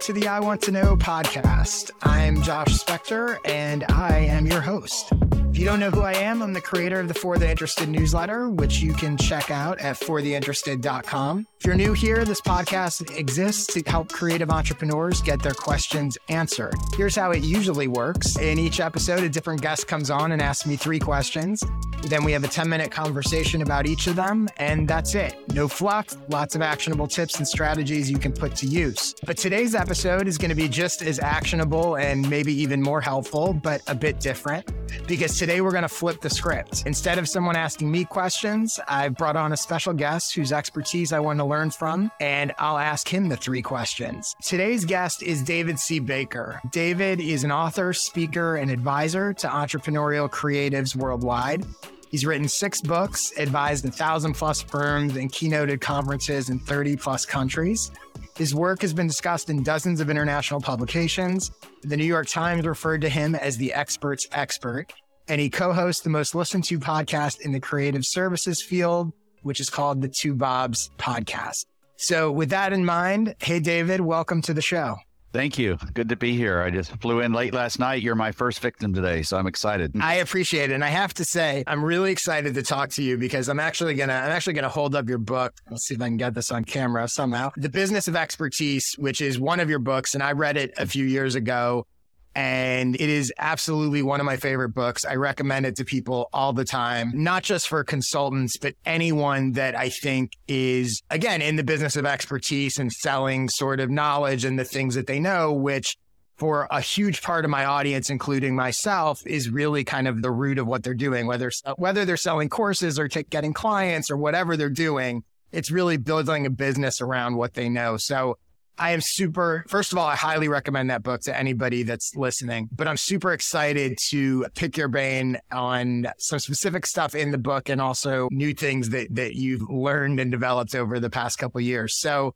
to the I Want to Know podcast. I'm Josh Spector and I am your host. If you don't know who I am, I'm the creator of the For the Interested newsletter, which you can check out at fortheinterested.com. If you're new here, this podcast exists to help creative entrepreneurs get their questions answered. Here's how it usually works. In each episode, a different guest comes on and asks me three questions. Then we have a 10 minute conversation about each of them, and that's it. No fluff, lots of actionable tips and strategies you can put to use. But today's episode is going to be just as actionable and maybe even more helpful, but a bit different because today we're going to flip the script. Instead of someone asking me questions, I've brought on a special guest whose expertise I want to learn from, and I'll ask him the three questions. Today's guest is David C. Baker. David is an author, speaker, and advisor to entrepreneurial creatives worldwide. He's written six books, advised a thousand plus firms, and keynoted conferences in 30 plus countries. His work has been discussed in dozens of international publications. The New York Times referred to him as the expert's expert, and he co hosts the most listened to podcast in the creative services field, which is called the Two Bobs podcast. So, with that in mind, hey, David, welcome to the show. Thank you. Good to be here. I just flew in late last night. You're my first victim today, so I'm excited. I appreciate it. And I have to say, I'm really excited to talk to you because I'm actually gonna I'm actually gonna hold up your book. Let's see if I can get this on camera somehow. The Business of Expertise, which is one of your books, and I read it a few years ago and it is absolutely one of my favorite books. I recommend it to people all the time, not just for consultants, but anyone that I think is, again, in the business of expertise and selling sort of knowledge and the things that they know, which for a huge part of my audience, including myself, is really kind of the root of what they're doing, whether, whether they're selling courses or t- getting clients or whatever they're doing. It's really building a business around what they know. So I am super, first of all, I highly recommend that book to anybody that's listening, but I'm super excited to pick your brain on some specific stuff in the book and also new things that, that you've learned and developed over the past couple years. So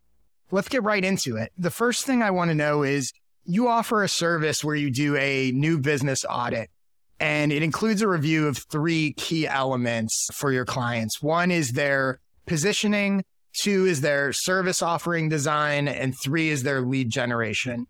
let's get right into it. The first thing I want to know is you offer a service where you do a new business audit. And it includes a review of three key elements for your clients. One is their positioning, Two is their service offering design, and three is their lead generation.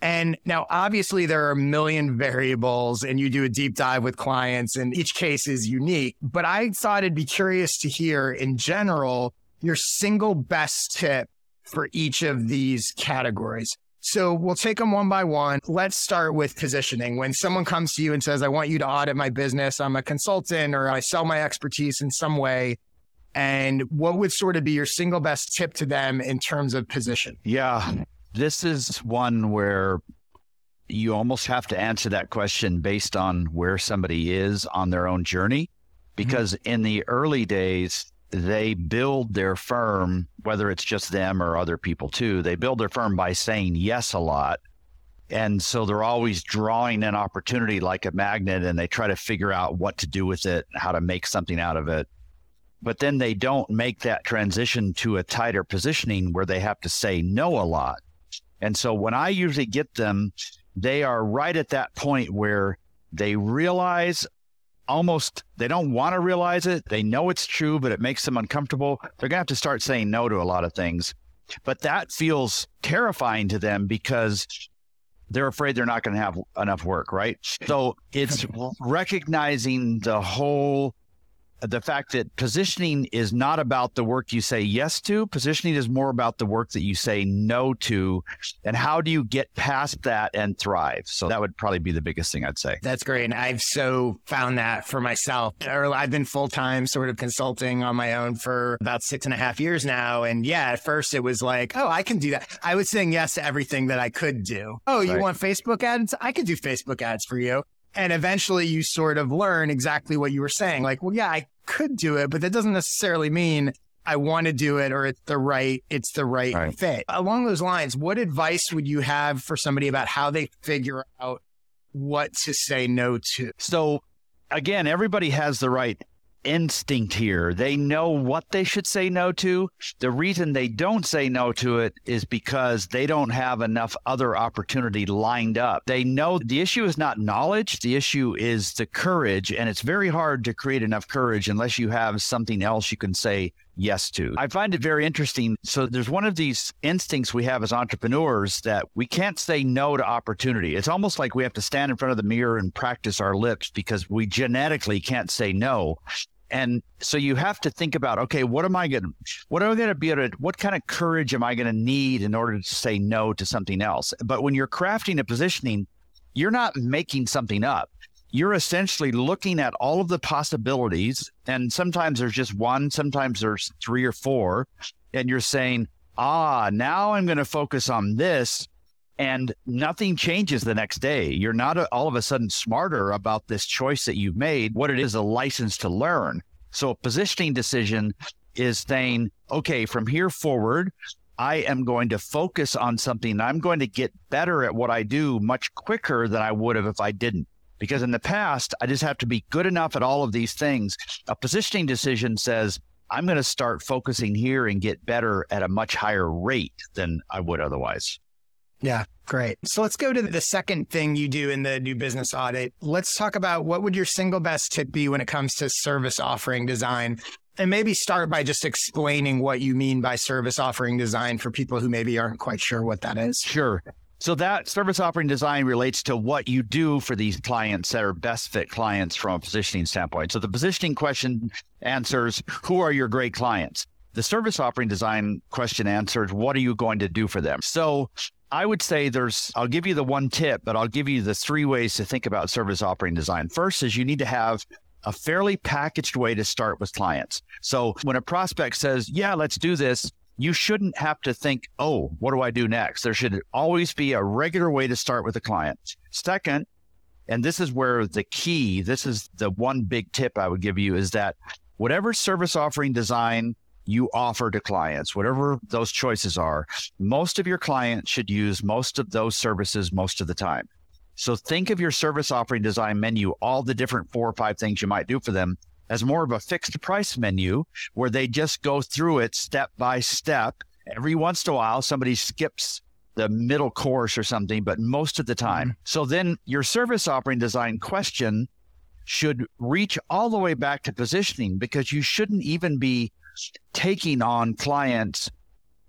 And now, obviously, there are a million variables, and you do a deep dive with clients, and each case is unique. But I thought I'd be curious to hear, in general, your single best tip for each of these categories. So we'll take them one by one. Let's start with positioning. When someone comes to you and says, I want you to audit my business, I'm a consultant or I sell my expertise in some way, and what would sort of be your single best tip to them in terms of position? Yeah, this is one where you almost have to answer that question based on where somebody is on their own journey. Because mm-hmm. in the early days, they build their firm, whether it's just them or other people too, they build their firm by saying yes a lot. And so they're always drawing an opportunity like a magnet and they try to figure out what to do with it, how to make something out of it but then they don't make that transition to a tighter positioning where they have to say no a lot. And so when I usually get them, they are right at that point where they realize almost they don't want to realize it. They know it's true, but it makes them uncomfortable. They're going to have to start saying no to a lot of things. But that feels terrifying to them because they're afraid they're not going to have enough work, right? So it's recognizing the whole the fact that positioning is not about the work you say yes to. Positioning is more about the work that you say no to. And how do you get past that and thrive? So that would probably be the biggest thing I'd say. That's great. And I've so found that for myself. I've been full time sort of consulting on my own for about six and a half years now. And yeah, at first it was like, oh, I can do that. I was saying yes to everything that I could do. Oh, you right. want Facebook ads? I could do Facebook ads for you. And eventually you sort of learn exactly what you were saying. Like, well, yeah, I could do it, but that doesn't necessarily mean I want to do it or it's the right it's the right, right, fit. Along those lines, what advice would you have for somebody about how they figure out what to say no to? So again, everybody has the right instinct here. They know what they should say no to. The reason they don't say no to it is because they don't have enough other opportunity lined up. They know the issue is not knowledge, the issue is the courage. And it's very hard to create enough courage unless you have something else you can say yes to. I find it very interesting. So there's one of these instincts we have as entrepreneurs that we can't say no to opportunity. It's almost like we have to stand in front of the mirror and practice our lips because we genetically can't say no. And so you have to think about, okay, what am I going to, what am I going to be able to, what kind of courage am I going to need in order to say no to something else? But when you're crafting a positioning, you're not making something up you're essentially looking at all of the possibilities. And sometimes there's just one, sometimes there's three or four. And you're saying, ah, now I'm going to focus on this. And nothing changes the next day. You're not all of a sudden smarter about this choice that you've made. What it is a license to learn. So a positioning decision is saying, okay, from here forward, I am going to focus on something. I'm going to get better at what I do much quicker than I would have if I didn't. Because in the past, I just have to be good enough at all of these things. A positioning decision says, I'm going to start focusing here and get better at a much higher rate than I would otherwise. Yeah, great. So let's go to the second thing you do in the new business audit. Let's talk about what would your single best tip be when it comes to service offering design? And maybe start by just explaining what you mean by service offering design for people who maybe aren't quite sure what that is. Sure. So that service offering design relates to what you do for these clients that are best fit clients from a positioning standpoint. So the positioning question answers who are your great clients? The service offering design question answers what are you going to do for them? So I would say there's, I'll give you the one tip, but I'll give you the three ways to think about service offering design. First is you need to have a fairly packaged way to start with clients. So when a prospect says, yeah, let's do this, you shouldn't have to think, oh, what do I do next? There should always be a regular way to start with a client. Second, and this is where the key, this is the one big tip I would give you is that whatever service offering design you offer to clients, whatever those choices are, most of your clients should use most of those services most of the time. So think of your service offering design menu, all the different four or five things you might do for them as more of a fixed price menu where they just go through it step by step. Every once in a while, somebody skips the middle course or something, but most of the time. Mm-hmm. So then your service offering design question should reach all the way back to positioning because you shouldn't even be taking on clients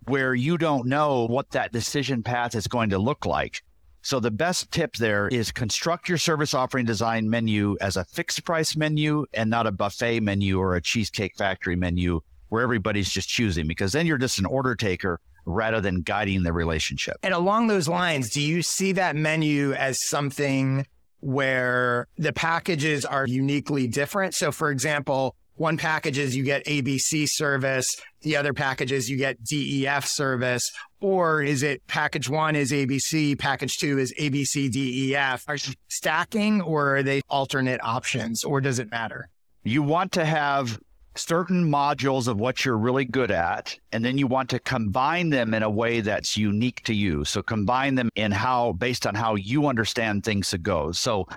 where you don't know what that decision path is going to look like. So the best tip there is construct your service offering design menu as a fixed price menu and not a buffet menu or a cheesecake factory menu where everybody's just choosing because then you're just an order taker rather than guiding the relationship. And along those lines, do you see that menu as something where the packages are uniquely different? So for example, one package is you get ABC service, the other packages you get DEF service, or is it package one is ABC, package two is ABC, DEF? Are you stacking or are they alternate options or does it matter? You want to have certain modules of what you're really good at, and then you want to combine them in a way that's unique to you. So combine them in how, based on how you understand things to go. So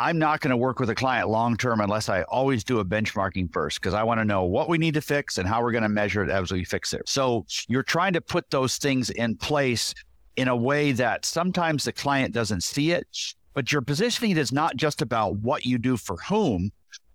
I'm not going to work with a client long term unless I always do a benchmarking first because I want to know what we need to fix and how we're going to measure it as we fix it. So you're trying to put those things in place in a way that sometimes the client doesn't see it, but your positioning is not just about what you do for whom.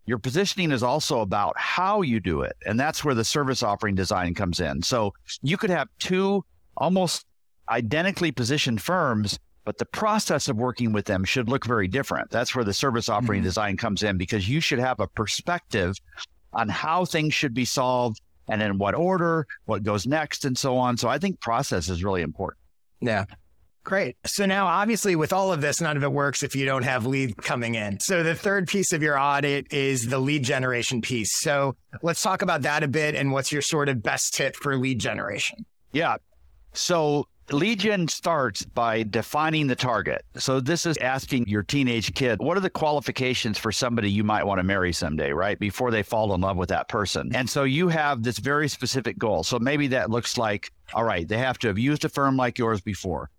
Your positioning is also about how you do it. And that's where the service offering design comes in. So you could have two almost identically positioned firms but the process of working with them should look very different. That's where the service offering mm-hmm. design comes in because you should have a perspective on how things should be solved and in what order, what goes next, and so on. So I think process is really important. Yeah. Great. So now, obviously, with all of this, none of it works if you don't have lead coming in. So the third piece of your audit is the lead generation piece. So let's talk about that a bit and what's your sort of best tip for lead generation? Yeah. So Gen starts by defining the target. So this is asking your teenage kid, what are the qualifications for somebody you might want to marry someday, right? Before they fall in love with that person. And so you have this very specific goal. So maybe that looks like, all right, they have to have used a firm like yours before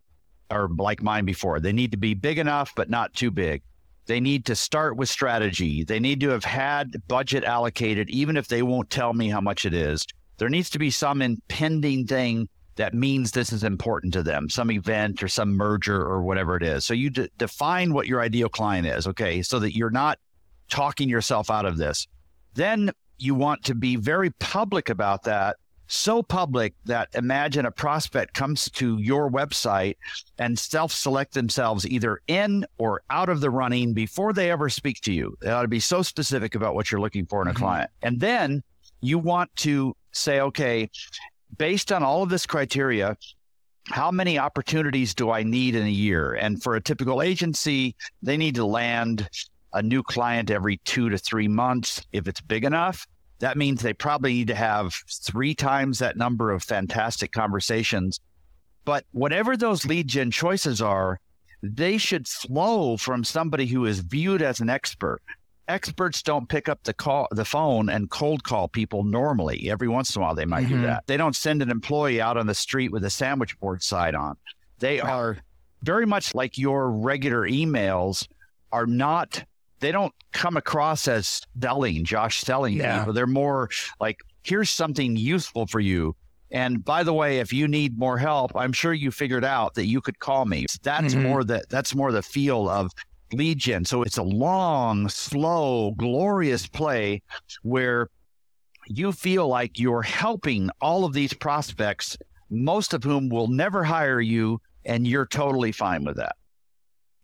or like mine before. They need to be big enough, but not too big. They need to start with strategy. They need to have had budget allocated, even if they won't tell me how much it is. There needs to be some impending thing that means this is important to them, some event or some merger or whatever it is. So you d- define what your ideal client is, okay, so that you're not talking yourself out of this. Then you want to be very public about that so public that imagine a prospect comes to your website and self select themselves either in or out of the running before they ever speak to you. They ought to be so specific about what you're looking for in a mm-hmm. client. And then you want to say, okay, based on all of this criteria, how many opportunities do I need in a year? And for a typical agency, they need to land a new client every two to three months if it's big enough that means they probably need to have three times that number of fantastic conversations. But whatever those lead gen choices are, they should flow from somebody who is viewed as an expert. Experts don't pick up the call the phone and cold call people normally. Every once in a while they might mm-hmm. do that. They don't send an employee out on the street with a sandwich board side on. They are very much like your regular emails are not they don't come across as selling, Josh selling yeah. people. They're more like, here's something useful for you. And by the way, if you need more help, I'm sure you figured out that you could call me. That's mm-hmm. more the that's more the feel of lead gen. So it's a long, slow, glorious play where you feel like you're helping all of these prospects, most of whom will never hire you, and you're totally fine with that.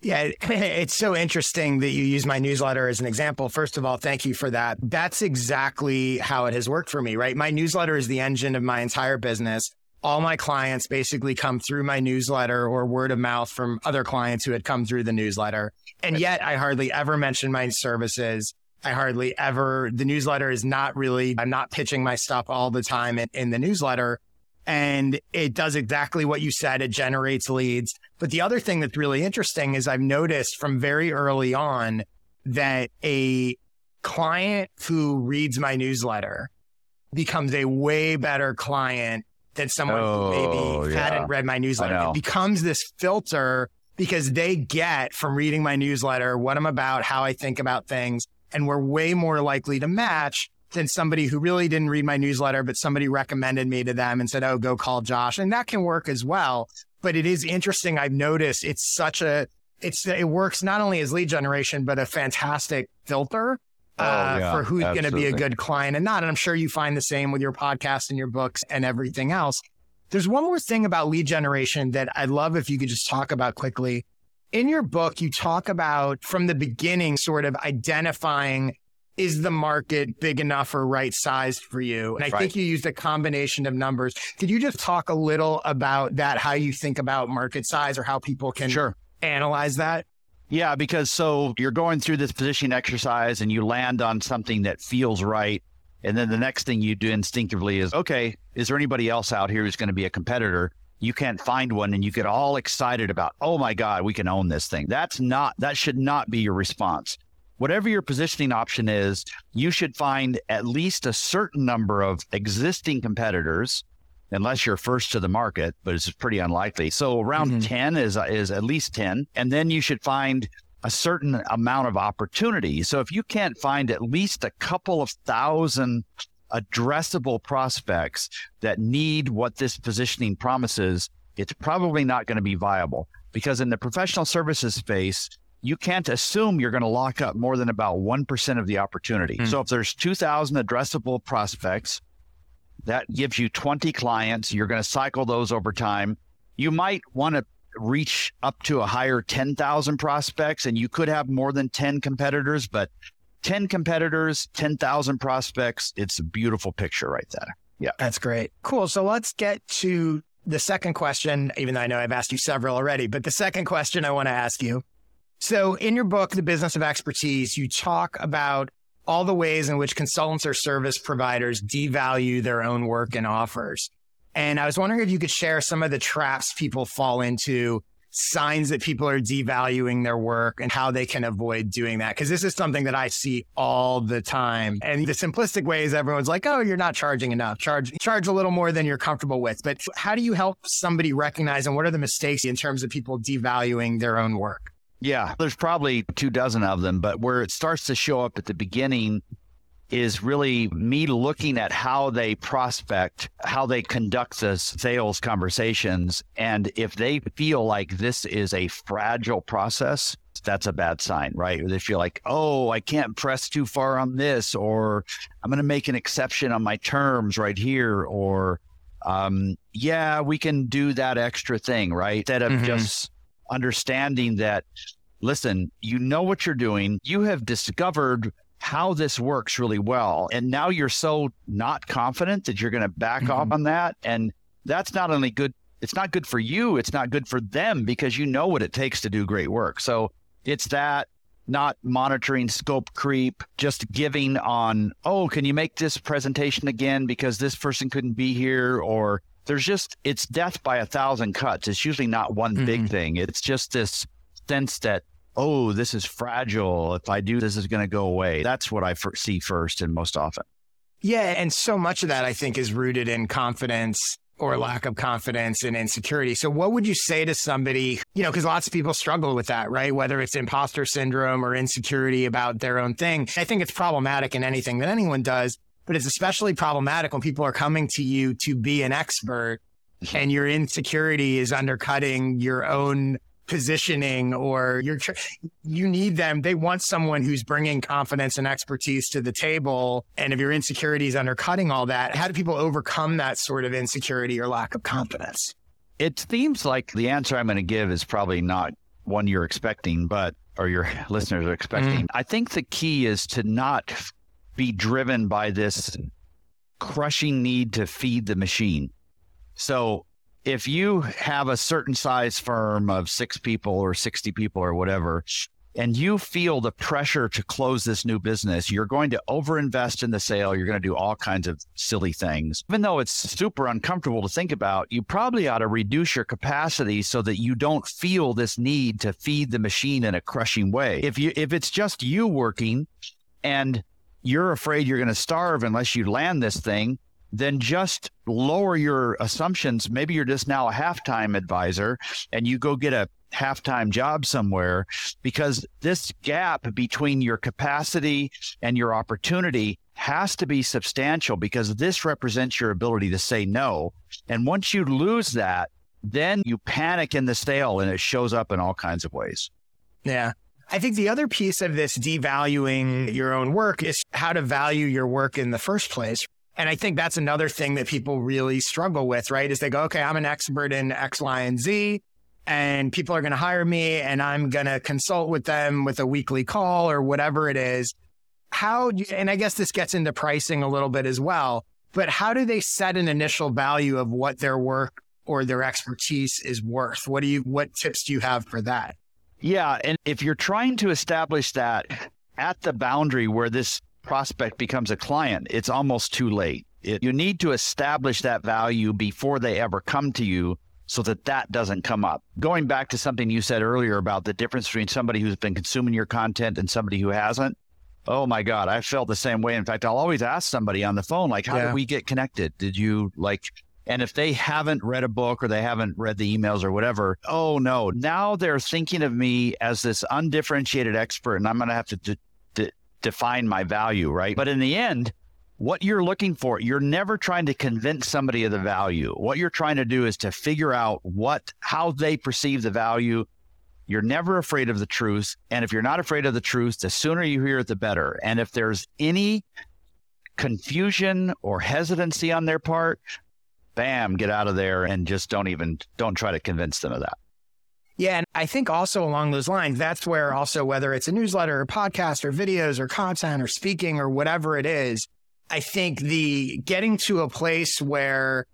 Yeah, it's so interesting that you use my newsletter as an example. First of all, thank you for that. That's exactly how it has worked for me, right? My newsletter is the engine of my entire business. All my clients basically come through my newsletter or word of mouth from other clients who had come through the newsletter. And yet I hardly ever mention my services. I hardly ever, the newsletter is not really, I'm not pitching my stuff all the time in, in the newsletter and it does exactly what you said. It generates leads. But the other thing that's really interesting is I've noticed from very early on that a client who reads my newsletter becomes a way better client than someone oh, who maybe oh, yeah. hadn't read my newsletter. It becomes this filter because they get from reading my newsletter what I'm about, how I think about things, and we're way more likely to match than somebody who really didn't read my newsletter, but somebody recommended me to them and said, Oh, go call Josh. And that can work as well. But it is interesting. I've noticed it's such a, it's, it works not only as lead generation, but a fantastic filter oh, uh, yeah, for who's going to be a good client and not. And I'm sure you find the same with your podcast and your books and everything else. There's one more thing about lead generation that I'd love if you could just talk about quickly. In your book, you talk about from the beginning, sort of identifying is the market big enough or right sized for you? And I right. think you used a combination of numbers. Could you just talk a little about that, how you think about market size or how people can sure. analyze that? Yeah, because so you're going through this positioning exercise and you land on something that feels right. And then the next thing you do instinctively is, okay, is there anybody else out here who's going to be a competitor? You can't find one and you get all excited about, oh my God, we can own this thing. That's not, that should not be your response whatever your positioning option is, you should find at least a certain number of existing competitors, unless you're first to the market, but it's pretty unlikely. So around mm-hmm. 10 is, is at least 10. And then you should find a certain amount of opportunity. So if you can't find at least a couple of thousand addressable prospects that need what this positioning promises, it's probably not going to be viable because in the professional services space, you can't assume you're going to lock up more than about 1% of the opportunity. Mm. So if there's 2,000 addressable prospects, that gives you 20 clients. You're going to cycle those over time. You might want to reach up to a higher 10,000 prospects and you could have more than 10 competitors, but 10 competitors, 10,000 prospects, it's a beautiful picture right there. Yeah. That's great. Cool. So let's get to the second question, even though I know I've asked you several already, but the second question I want to ask you so, in your book, The Business of Expertise, you talk about all the ways in which consultants or service providers devalue their own work and offers. And I was wondering if you could share some of the traps people fall into, signs that people are devaluing their work, and how they can avoid doing that. Because this is something that I see all the time. And the simplistic way is everyone's like, oh, you're not charging enough. Charge, charge a little more than you're comfortable with. But how do you help somebody recognize and what are the mistakes in terms of people devaluing their own work? Yeah, there's probably two dozen of them, but where it starts to show up at the beginning is really me looking at how they prospect, how they conduct the sales conversations. And if they feel like this is a fragile process, that's a bad sign, right? They feel like, oh, I can't press too far on this, or I'm going to make an exception on my terms right here, or um, yeah, we can do that extra thing, right? Instead of mm-hmm. just understanding that, listen, you know what you're doing, you have discovered how this works really well. And now you're so not confident that you're going to back mm-hmm. off on that. And that's not only good, it's not good for you, it's not good for them because you know what it takes to do great work. So it's that not monitoring scope creep, just giving on, oh, can you make this presentation again because this person couldn't be here? Or there's just, it's death by a thousand cuts. It's usually not one mm-hmm. big thing. It's just this sense that oh, this is fragile. If I do, this is going to go away. That's what I see first and most often. Yeah. And so much of that, I think, is rooted in confidence or lack of confidence and insecurity. So, what would you say to somebody, you know, because lots of people struggle with that, right? Whether it's imposter syndrome or insecurity about their own thing. I think it's problematic in anything that anyone does, but it's especially problematic when people are coming to you to be an expert and your insecurity is undercutting your own positioning or you're you need them they want someone who's bringing confidence and expertise to the table. And if your insecurity is undercutting all that how do people overcome that sort of insecurity or lack of confidence? It seems like the answer i'm going to give is probably not one you're expecting but or your listeners are expecting. Mm. i think the key is to not be driven by this crushing need to feed the machine so if you have a certain size firm of six people or 60 people or whatever, and you feel the pressure to close this new business, you're going to overinvest in the sale. You're going to do all kinds of silly things. Even though it's super uncomfortable to think about, you probably ought to reduce your capacity so that you don't feel this need to feed the machine in a crushing way. If you if it's just you working and you're afraid you're going to starve unless you land this thing, then just lower your assumptions. Maybe you're just now a halftime advisor and you go get a halftime job somewhere because this gap between your capacity and your opportunity has to be substantial because this represents your ability to say no. And once you lose that, then you panic in the sale and it shows up in all kinds of ways. Yeah. I think the other piece of this devaluing your own work is how to value your work in the first place. And I think that's another thing that people really struggle with, right? Is they go, okay, I'm an expert in X, Y, and Z, and people are going to hire me and I'm going to consult with them with a weekly call or whatever it is. How, and I guess this gets into pricing a little bit as well, but how do they set an initial value of what their work or their expertise is worth? What do you, what tips do you have for that? Yeah. And if you're trying to establish that at the boundary where this prospect becomes a client, it's almost too late. It, you need to establish that value before they ever come to you so that that doesn't come up. Going back to something you said earlier about the difference between somebody who's been consuming your content and somebody who hasn't. Oh my God, I felt the same way. In fact, I'll always ask somebody on the phone, like, how yeah. did we get connected? Did you like, and if they haven't read a book or they haven't read the emails or whatever, oh no, now they're thinking of me as this undifferentiated expert and I'm going to have to define my value, right? But in the end, what you're looking for, you're never trying to convince somebody of the value. What you're trying to do is to figure out what how they perceive the value. You're never afraid of the truth, and if you're not afraid of the truth, the sooner you hear it the better. And if there's any confusion or hesitancy on their part, bam, get out of there and just don't even don't try to convince them of that. Yeah. And I think also along those lines, that's where also whether it's a newsletter or podcast or videos or content or speaking or whatever it is, I think the getting to a place where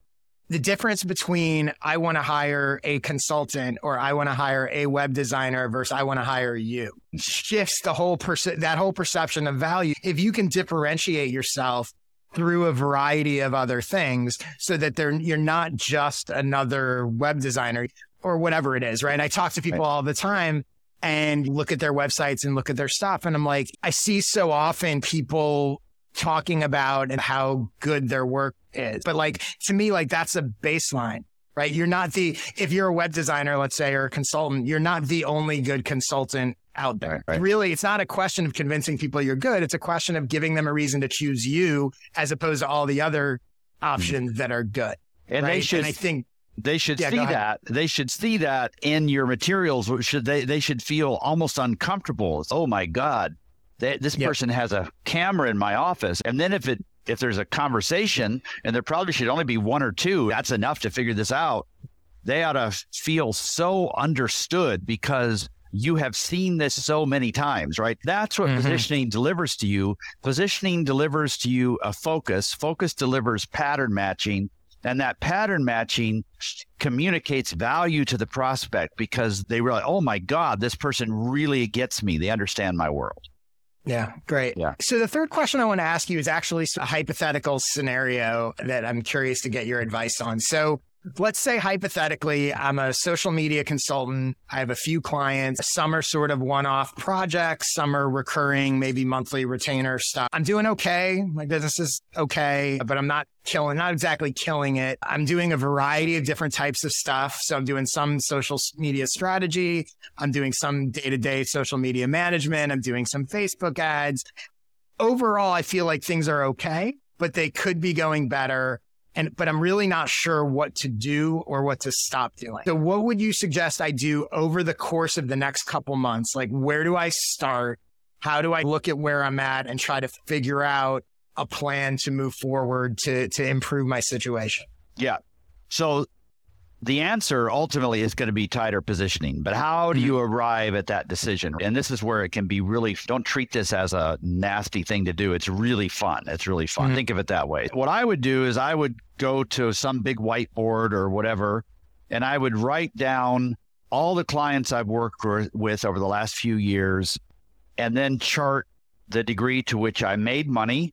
the difference between I want to hire a consultant or I want to hire a web designer versus I want to hire you shifts the whole perce- that whole perception of value. If you can differentiate yourself through a variety of other things so that they're you're not just another web designer or whatever it is, right? I talk to people right. all the time and look at their websites and look at their stuff. And I'm like, I see so often people talking about and how good their work is. But like to me, like that's a baseline. right? You're not the, if you're a web designer, let's say, or a consultant, you're not the only good consultant out there. Right, right. Really, it's not a question of convincing people you're good. It's a question of giving them a reason to choose you as opposed to all the other options mm. that are good. And right? they should, and I think they should yeah, see that. They should see that in your materials. Should they? They should feel almost uncomfortable. Oh my God, they, this yep. person has a camera in my office. And then if it if there's a conversation, and there probably should only be one or two, that's enough to figure this out. They ought to feel so understood because you have seen this so many times, right? That's what mm-hmm. positioning delivers to you. Positioning delivers to you a focus. Focus delivers pattern matching. And that pattern matching communicates value to the prospect because they realize, oh my God, this person really gets me. They understand my world. Yeah, great. Yeah. So the third question I want to ask you is actually a hypothetical scenario that I'm curious to get your advice on. So let's say hypothetically, I'm a social media consultant. I have a few clients. Some are sort of one off projects, some are recurring, maybe monthly retainer stuff. I'm doing okay. My business is okay, but I'm not killing, not exactly killing it. I'm doing a variety of different types of stuff. So I'm doing some social media strategy. I'm doing some day to day social media management. I'm doing some Facebook ads. Overall, I feel like things are okay, but they could be going better and but I'm really not sure what to do or what to stop doing. So what would you suggest I do over the course of the next couple months? Like where do I start? How do I look at where I'm at and try to figure out a plan to move forward to to improve my situation? Yeah. So the answer ultimately is going to be tighter positioning, but how do mm-hmm. you arrive at that decision? And this is where it can be really, don't treat this as a nasty thing to do. It's really fun. It's really fun. Mm-hmm. Think of it that way. What I would do is I would go to some big whiteboard or whatever, and I would write down all the clients I've worked with over the last few years and then chart the degree to which I made money.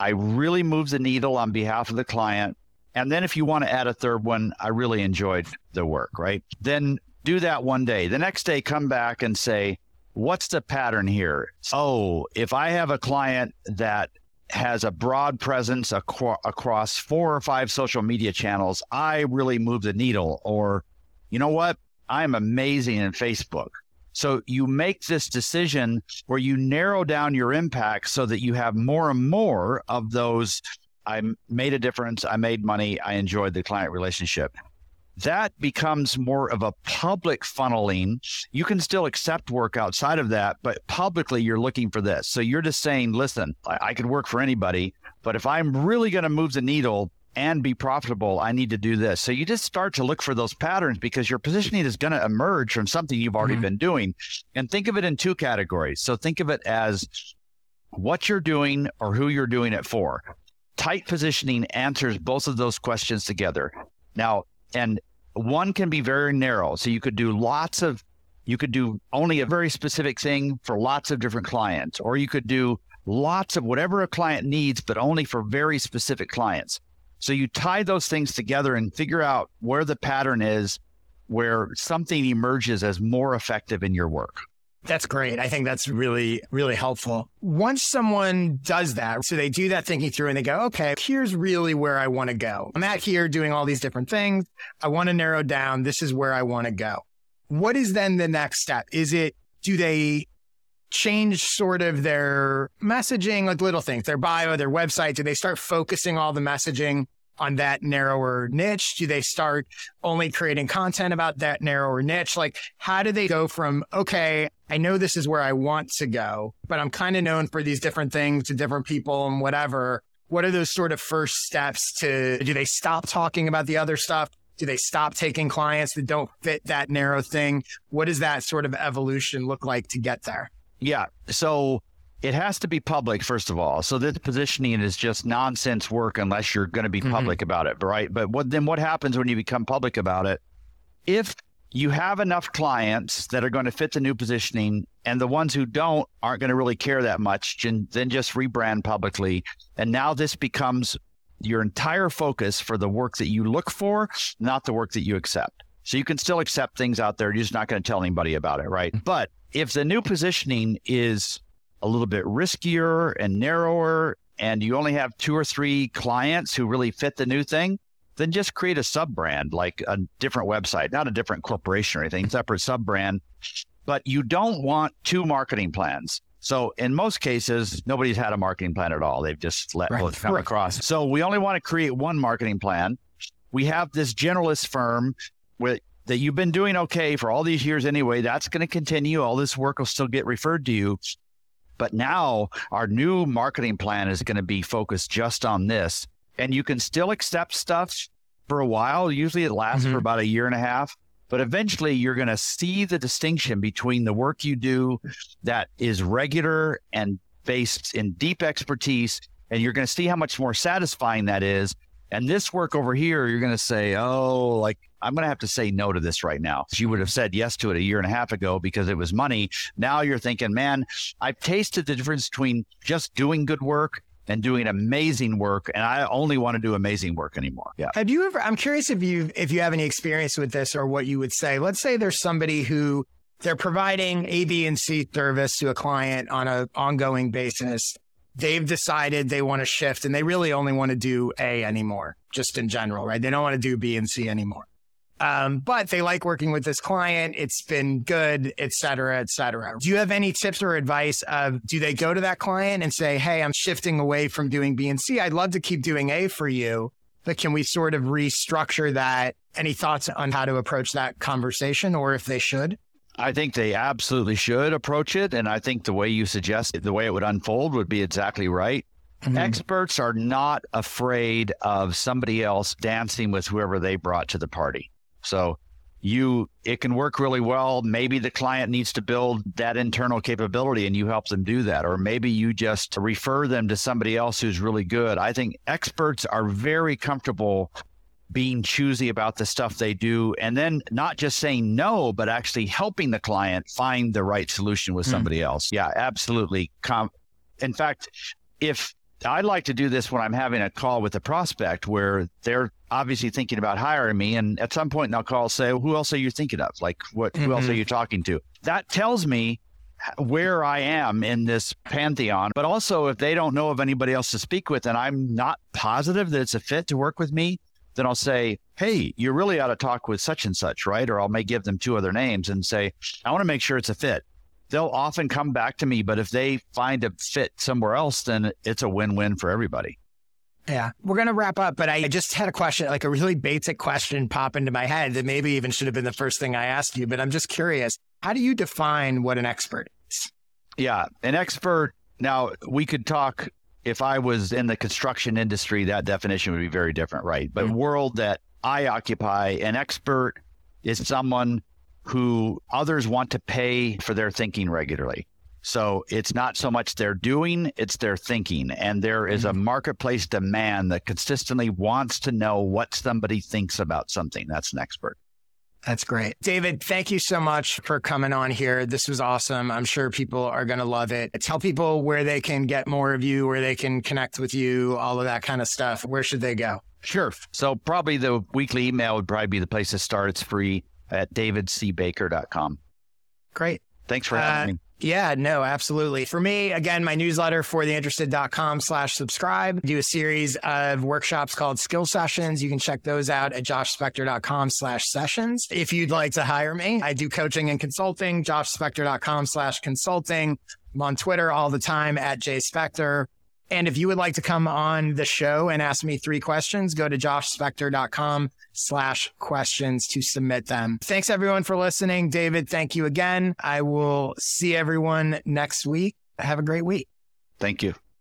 I really moved the needle on behalf of the client and then if you want to add a third one, I really enjoyed the work, right? Then do that one day. The next day, come back and say, what's the pattern here? Oh, if I have a client that has a broad presence acro- across four or five social media channels, I really move the needle. Or, you know what? I'm amazing in Facebook. So you make this decision where you narrow down your impact so that you have more and more of those I made a difference. I made money. I enjoyed the client relationship. That becomes more of a public funneling. You can still accept work outside of that, but publicly you're looking for this. So you're just saying, listen, I, I could work for anybody, but if I'm really going to move the needle, and be profitable, I need to do this. So you just start to look for those patterns because your positioning is going to emerge from something you've already mm-hmm. been doing. And think of it in two categories. So think of it as what you're doing or who you're doing it for tight positioning answers both of those questions together. Now, and one can be very narrow. So you could do lots of, you could do only a very specific thing for lots of different clients, or you could do lots of whatever a client needs, but only for very specific clients. So you tie those things together and figure out where the pattern is, where something emerges as more effective in your work. That's great. I think that's really, really helpful. Once someone does that, so they do that thinking through and they go, okay, here's really where I want to go. I'm at here doing all these different things. I want to narrow down. This is where I want to go. What is then the next step? Is it, do they change sort of their messaging, like little things, their bio, their website? Do they start focusing all the messaging on that narrower niche? Do they start only creating content about that narrower niche? Like, how do they go from, okay, I know this is where I want to go, but I'm kind of known for these different things to different people and whatever. What are those sort of first steps to, do they stop talking about the other stuff? Do they stop taking clients that don't fit that narrow thing? What does that sort of evolution look like to get there? Yeah. So it has to be public, first of all. So this positioning is just nonsense work unless you're going to be mm-hmm. public about it, right? But what then what happens when you become public about it? If you have enough clients that are going to fit the new positioning and the ones who don't aren't going to really care that much, then just rebrand publicly. And now this becomes your entire focus for the work that you look for, not the work that you accept. So you can still accept things out there. You're just not going to tell anybody about it, right? Mm-hmm. But if the new positioning is a little bit riskier and narrower, and you only have two or three clients who really fit the new thing, then just create a sub brand, like a different website, not a different corporation or anything, separate sub brand. But you don't want two marketing plans. So in most cases, nobody's had a marketing plan at all. They've just let right. come right. across. So we only want to create one marketing plan. We have this generalist firm with that you've been doing okay for all these years anyway. That's going to continue. All this work will still get referred to you. But now our new marketing plan is going to be focused just on this. And you can still accept stuff for a while. Usually it lasts mm-hmm. for about a year and a half. But eventually you're going to see the distinction between the work you do that is regular and based in deep expertise. And you're going to see how much more satisfying that is. And this work over here, you're going to say, oh, like I'm going to have to say no to this right now. You would have said yes to it a year and a half ago because it was money. Now you're thinking, man, I've tasted the difference between just doing good work and doing amazing work and i only want to do amazing work anymore. Yeah. Have you ever i'm curious if you if you have any experience with this or what you would say. Let's say there's somebody who they're providing a b and c service to a client on an ongoing basis. They've decided they want to shift and they really only want to do a anymore just in general right? They don't want to do b and c anymore um, but they like working with this client. It's been good, et cetera, et cetera. Do you have any tips or advice of do they go to that client and say, Hey, I'm shifting away from doing B and C. I'd love to keep doing A for you, but can we sort of restructure that? Any thoughts on how to approach that conversation or if they should? I think they absolutely should approach it. And I think the way you suggest the way it would unfold would be exactly right. Mm-hmm. Experts are not afraid of somebody else dancing with whoever they brought to the party. So you it can work really well. Maybe the client needs to build that internal capability and you help them do that. Or maybe you just refer them to somebody else who's really good. I think experts are very comfortable being choosy about the stuff they do and then not just saying no, but actually helping the client find the right solution with hmm. somebody mm. else. Yeah, absolutely. Com- In fact, if I like to do this when I'm having a call with a prospect where they're obviously thinking about hiring me. And at some point, they'll call, say, who else are you thinking of? Like, what, mm-hmm. who else are mm-hmm. you talking to? That tells me where I am in this pantheon. But also, if they don't know of anybody else to speak with and I'm not positive that it's a fit to work with me, then I'll say, Hey, you really ought to talk with such and such, right? Or I may give them two other names and say, I want to make sure it's a fit they'll often come back to me. But if they find a fit somewhere else, then it's a win win for everybody. Yeah, we're going to wrap up, but I just had a question, like a really basic question pop into my head that maybe even should have been the first thing I asked you, but I'm just curious. How do you define what an expert is? Yeah, an expert. Now, we could talk if I was in the construction industry, that definition would be very different, right? But mm-hmm. world that I occupy, an expert is someone who others want to pay for their thinking regularly. So it's not so much their doing, it's their thinking. And there is a mm-hmm. marketplace demand that consistently wants to know what somebody thinks about something. That's an expert. That's great. David, thank you so much for coming on here. This was awesome. I'm sure people are going to love it. Tell people where they can get more of you, where they can connect with you, all of that kind of stuff. Where should they go? Sure. So probably the weekly email would probably be the place to start. It's free at davidcbaker.com. Great. Thanks for having uh, me. Yeah, no, absolutely. For me, again, my newsletter for theinterested.com slash subscribe. I do a series of workshops called skill sessions. You can check those out at joshspector.com slash sessions. If you'd like to hire me, I do coaching and consulting, joshspector.com slash consulting. I'm on Twitter all the time at jspector. And if you would like to come on the show and ask me three questions, go to joshspector.com slash questions to submit them. Thanks everyone for listening. David, thank you again. I will see everyone next week. Have a great week. Thank you.